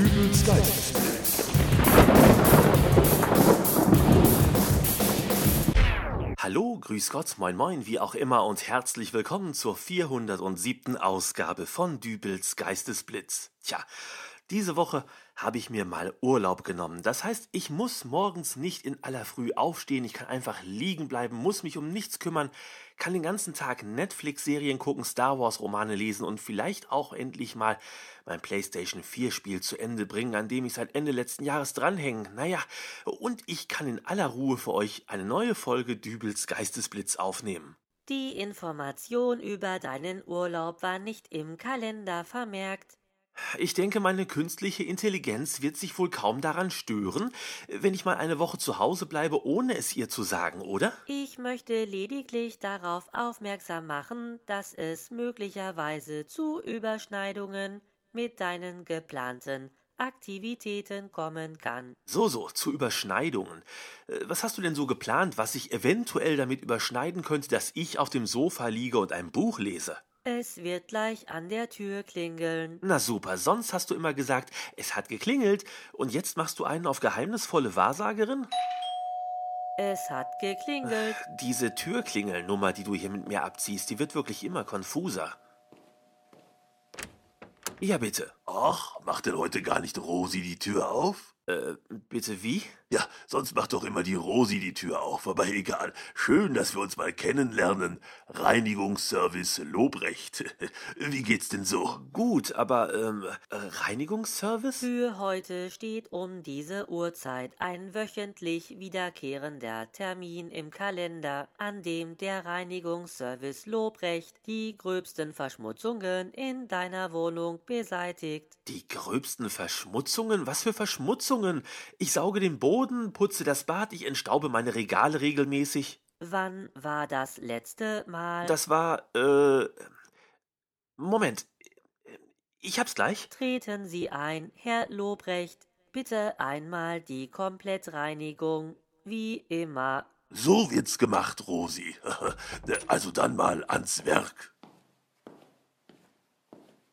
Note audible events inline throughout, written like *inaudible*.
Dübels Geistesblitz. Hallo, grüß Gott, moin moin, wie auch immer und herzlich willkommen zur 407. Ausgabe von Dübels Geistesblitz. Tja, diese Woche habe ich mir mal Urlaub genommen. Das heißt, ich muss morgens nicht in aller Früh aufstehen, ich kann einfach liegen bleiben, muss mich um nichts kümmern, kann den ganzen Tag Netflix-Serien gucken, Star Wars-Romane lesen und vielleicht auch endlich mal mein PlayStation 4-Spiel zu Ende bringen, an dem ich seit Ende letzten Jahres dranhänge. Naja, und ich kann in aller Ruhe für euch eine neue Folge Dübels Geistesblitz aufnehmen. Die Information über deinen Urlaub war nicht im Kalender vermerkt. Ich denke, meine künstliche Intelligenz wird sich wohl kaum daran stören, wenn ich mal eine Woche zu Hause bleibe, ohne es ihr zu sagen, oder? Ich möchte lediglich darauf aufmerksam machen, dass es möglicherweise zu Überschneidungen mit deinen geplanten Aktivitäten kommen kann. So, so, zu Überschneidungen. Äh, Was hast du denn so geplant, was sich eventuell damit überschneiden könnte, dass ich auf dem Sofa liege und ein Buch lese? Es wird gleich an der Tür klingeln. Na super, sonst hast du immer gesagt, es hat geklingelt und jetzt machst du einen auf geheimnisvolle Wahrsagerin? Es hat geklingelt. Diese Türklingelnummer, die du hier mit mir abziehst, die wird wirklich immer konfuser. Ja, bitte. Ach, macht denn heute gar nicht Rosi die Tür auf? Äh, bitte wie? Ja, sonst macht doch immer die Rosi die Tür auf, aber egal. Schön, dass wir uns mal kennenlernen. Reinigungsservice Lobrecht. *laughs* Wie geht's denn so? Gut, aber, ähm, äh, Reinigungsservice? Für heute steht um diese Uhrzeit ein wöchentlich wiederkehrender Termin im Kalender, an dem der Reinigungsservice Lobrecht die gröbsten Verschmutzungen in deiner Wohnung beseitigt. Die gröbsten Verschmutzungen? Was für Verschmutzungen? Ich sauge den Boden, putze das Bad, ich entstaube meine Regale regelmäßig. Wann war das letzte Mal? Das war, äh. Moment. Ich hab's gleich. Treten Sie ein, Herr Lobrecht. Bitte einmal die Komplettreinigung. Wie immer. So wird's gemacht, Rosi. *laughs* Also dann mal ans Werk.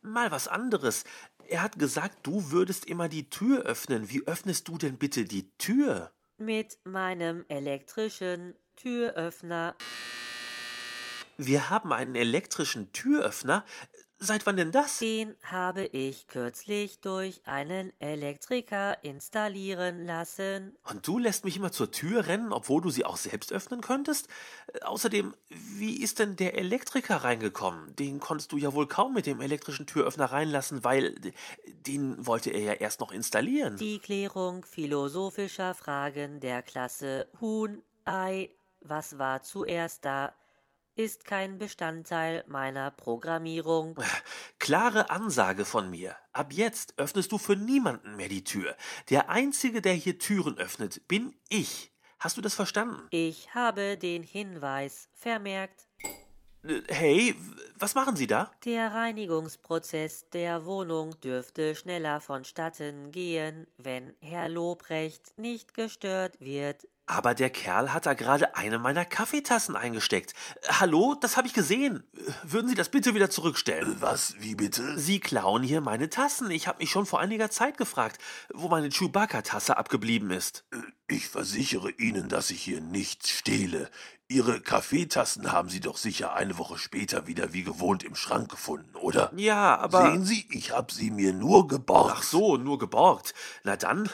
Mal was anderes. Er hat gesagt, du würdest immer die Tür öffnen. Wie öffnest du denn bitte die Tür? Mit meinem elektrischen Türöffner. Wir haben einen elektrischen Türöffner. Seit wann denn das? Den habe ich kürzlich durch einen Elektriker installieren lassen. Und du lässt mich immer zur Tür rennen, obwohl du sie auch selbst öffnen könntest? Äh, Außerdem, wie ist denn der Elektriker reingekommen? Den konntest du ja wohl kaum mit dem elektrischen Türöffner reinlassen, weil den wollte er ja erst noch installieren. Die Klärung philosophischer Fragen der Klasse Huhn, Ei, was war zuerst da, ist kein Bestandteil meiner Programmierung. Klare Ansage von mir. Ab jetzt öffnest du für niemanden mehr die Tür. Der Einzige, der hier Türen öffnet, bin ich. Hast du das verstanden? Ich habe den Hinweis vermerkt. Äh, Hey, was machen Sie da? Der Reinigungsprozess der Wohnung dürfte schneller vonstatten gehen, wenn Herr Lobrecht nicht gestört wird. Aber der Kerl hat da gerade eine meiner Kaffeetassen eingesteckt. Äh, Hallo, das habe ich gesehen. Äh, Würden Sie das bitte wieder zurückstellen? Was, wie bitte? Sie klauen hier meine Tassen. Ich habe mich schon vor einiger Zeit gefragt, wo meine Chewbacca-Tasse abgeblieben ist. Ich versichere Ihnen, dass ich hier nichts stehle. Ihre Kaffeetassen haben Sie doch sicher eine Woche später wieder wie gewohnt im Schrank gefunden, oder? Ja, aber. Sehen Sie, ich habe sie mir nur geborgt. Ach so, nur geborgt. Na dann.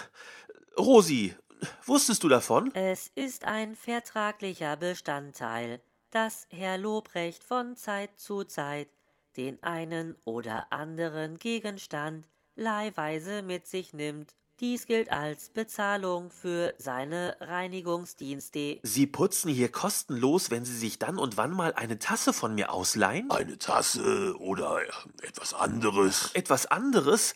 Rosi, wusstest du davon? Es ist ein vertraglicher Bestandteil, dass Herr Lobrecht von Zeit zu Zeit den einen oder anderen Gegenstand leihweise mit sich nimmt. Dies gilt als Bezahlung für seine Reinigungsdienste. Sie putzen hier kostenlos, wenn Sie sich dann und wann mal eine Tasse von mir ausleihen? Eine Tasse oder etwas anderes. Etwas anderes?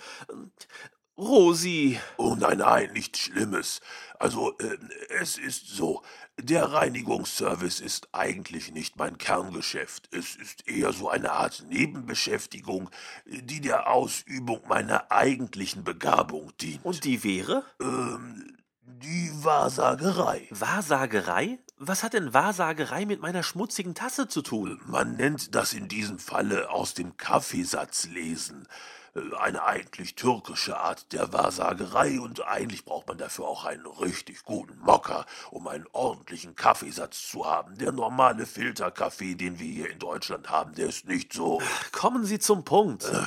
Rosi. Oh nein, nein, nichts Schlimmes. Also, äh, es ist so, der Reinigungsservice ist eigentlich nicht mein Kerngeschäft. Es ist eher so eine Art Nebenbeschäftigung, die der Ausübung meiner eigentlichen Begabung dient. Und die wäre? ähm, die Wahrsagerei. Wahrsagerei? Was hat denn Wahrsagerei mit meiner schmutzigen Tasse zu tun? Man nennt das in diesem Falle aus dem Kaffeesatz lesen. Äh, eine eigentlich türkische Art der Wahrsagerei und eigentlich braucht man dafür auch einen richtig guten Mocker, um einen ordentlichen Kaffeesatz zu haben. Der normale Filterkaffee, den wir hier in Deutschland haben, der ist nicht so. Kommen Sie zum Punkt. Äh,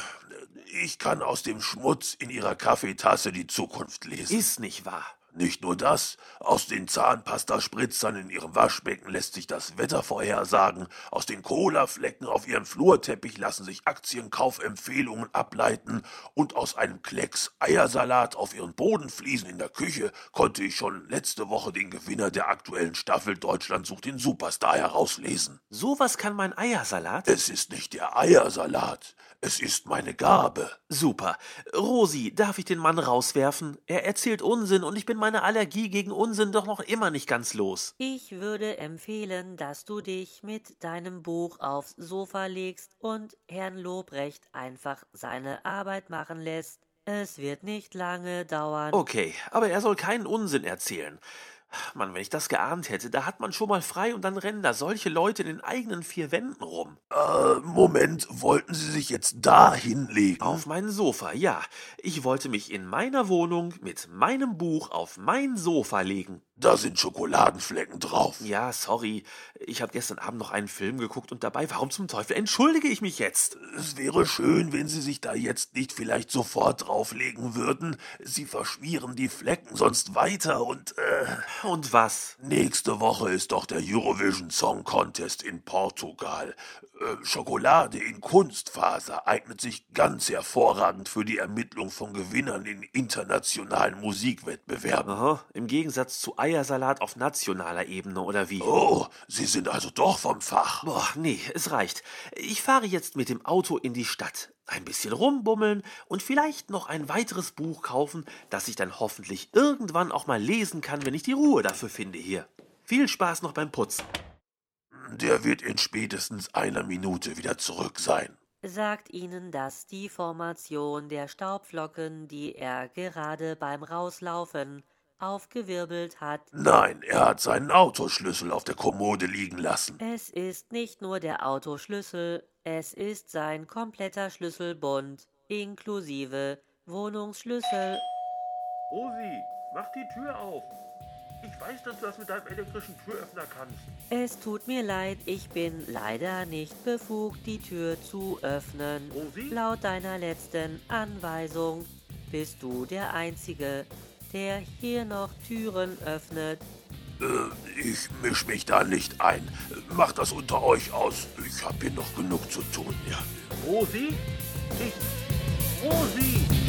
ich kann aus dem Schmutz in Ihrer Kaffeetasse die Zukunft lesen. Ist nicht wahr. Nicht nur das, aus den Zahnpastaspritzern in ihrem Waschbecken lässt sich das Wetter vorhersagen, aus den Colaflecken auf ihrem Flurteppich lassen sich Aktienkaufempfehlungen ableiten und aus einem Klecks Eiersalat auf ihren Bodenfliesen in der Küche konnte ich schon letzte Woche den Gewinner der aktuellen Staffel Deutschland sucht den Superstar herauslesen. Sowas kann mein Eiersalat? Es ist nicht der Eiersalat, es ist meine Gabe. Super. Rosi, darf ich den Mann rauswerfen? Er erzählt Unsinn und ich bin meine Allergie gegen Unsinn doch noch immer nicht ganz los. Ich würde empfehlen, dass du dich mit deinem Buch aufs Sofa legst und Herrn Lobrecht einfach seine Arbeit machen lässt. Es wird nicht lange dauern. Okay, aber er soll keinen Unsinn erzählen. Mann, wenn ich das geahnt hätte, da hat man schon mal frei und dann rennen da solche Leute in den eigenen vier Wänden rum. Äh, Moment, wollten Sie sich jetzt da hinlegen? Auf mein Sofa, ja. Ich wollte mich in meiner Wohnung mit meinem Buch auf mein Sofa legen. Da sind Schokoladenflecken drauf. Ja, sorry. Ich habe gestern Abend noch einen Film geguckt und dabei, warum zum Teufel entschuldige ich mich jetzt? Es wäre schön, wenn Sie sich da jetzt nicht vielleicht sofort drauflegen würden. Sie verschmieren die Flecken sonst weiter und äh. Und was? Nächste Woche ist doch der Eurovision Song Contest in Portugal. Äh, Schokolade in Kunstfaser eignet sich ganz hervorragend für die Ermittlung von Gewinnern in internationalen Musikwettbewerben. Aha, im Gegensatz zu Eiersalat auf nationaler Ebene, oder wie? Oh, Sie sind also doch vom Fach. Boah, nee, es reicht. Ich fahre jetzt mit dem Auto in die Stadt. Ein bisschen rumbummeln und vielleicht noch ein weiteres Buch kaufen, das ich dann hoffentlich irgendwann auch mal lesen kann, wenn ich die Ruhe dafür finde hier. Viel Spaß noch beim Putzen. Der wird in spätestens einer Minute wieder zurück sein. Sagt Ihnen das die Formation der Staubflocken, die er gerade beim Rauslaufen aufgewirbelt hat? Nein, er hat seinen Autoschlüssel auf der Kommode liegen lassen. Es ist nicht nur der Autoschlüssel, es ist sein kompletter Schlüsselbund, inklusive Wohnungsschlüssel. Rosi, mach die Tür auf. Ich weiß, dass du das mit deinem elektrischen Türöffner kannst. Es tut mir leid, ich bin leider nicht befugt, die Tür zu öffnen. Rosi? Laut deiner letzten Anweisung bist du der Einzige, der hier noch Türen öffnet. Äh, ich misch mich da nicht ein. Macht das unter euch aus. Ich hab hier noch genug zu tun, ja. Rosi? Ich. Rosi!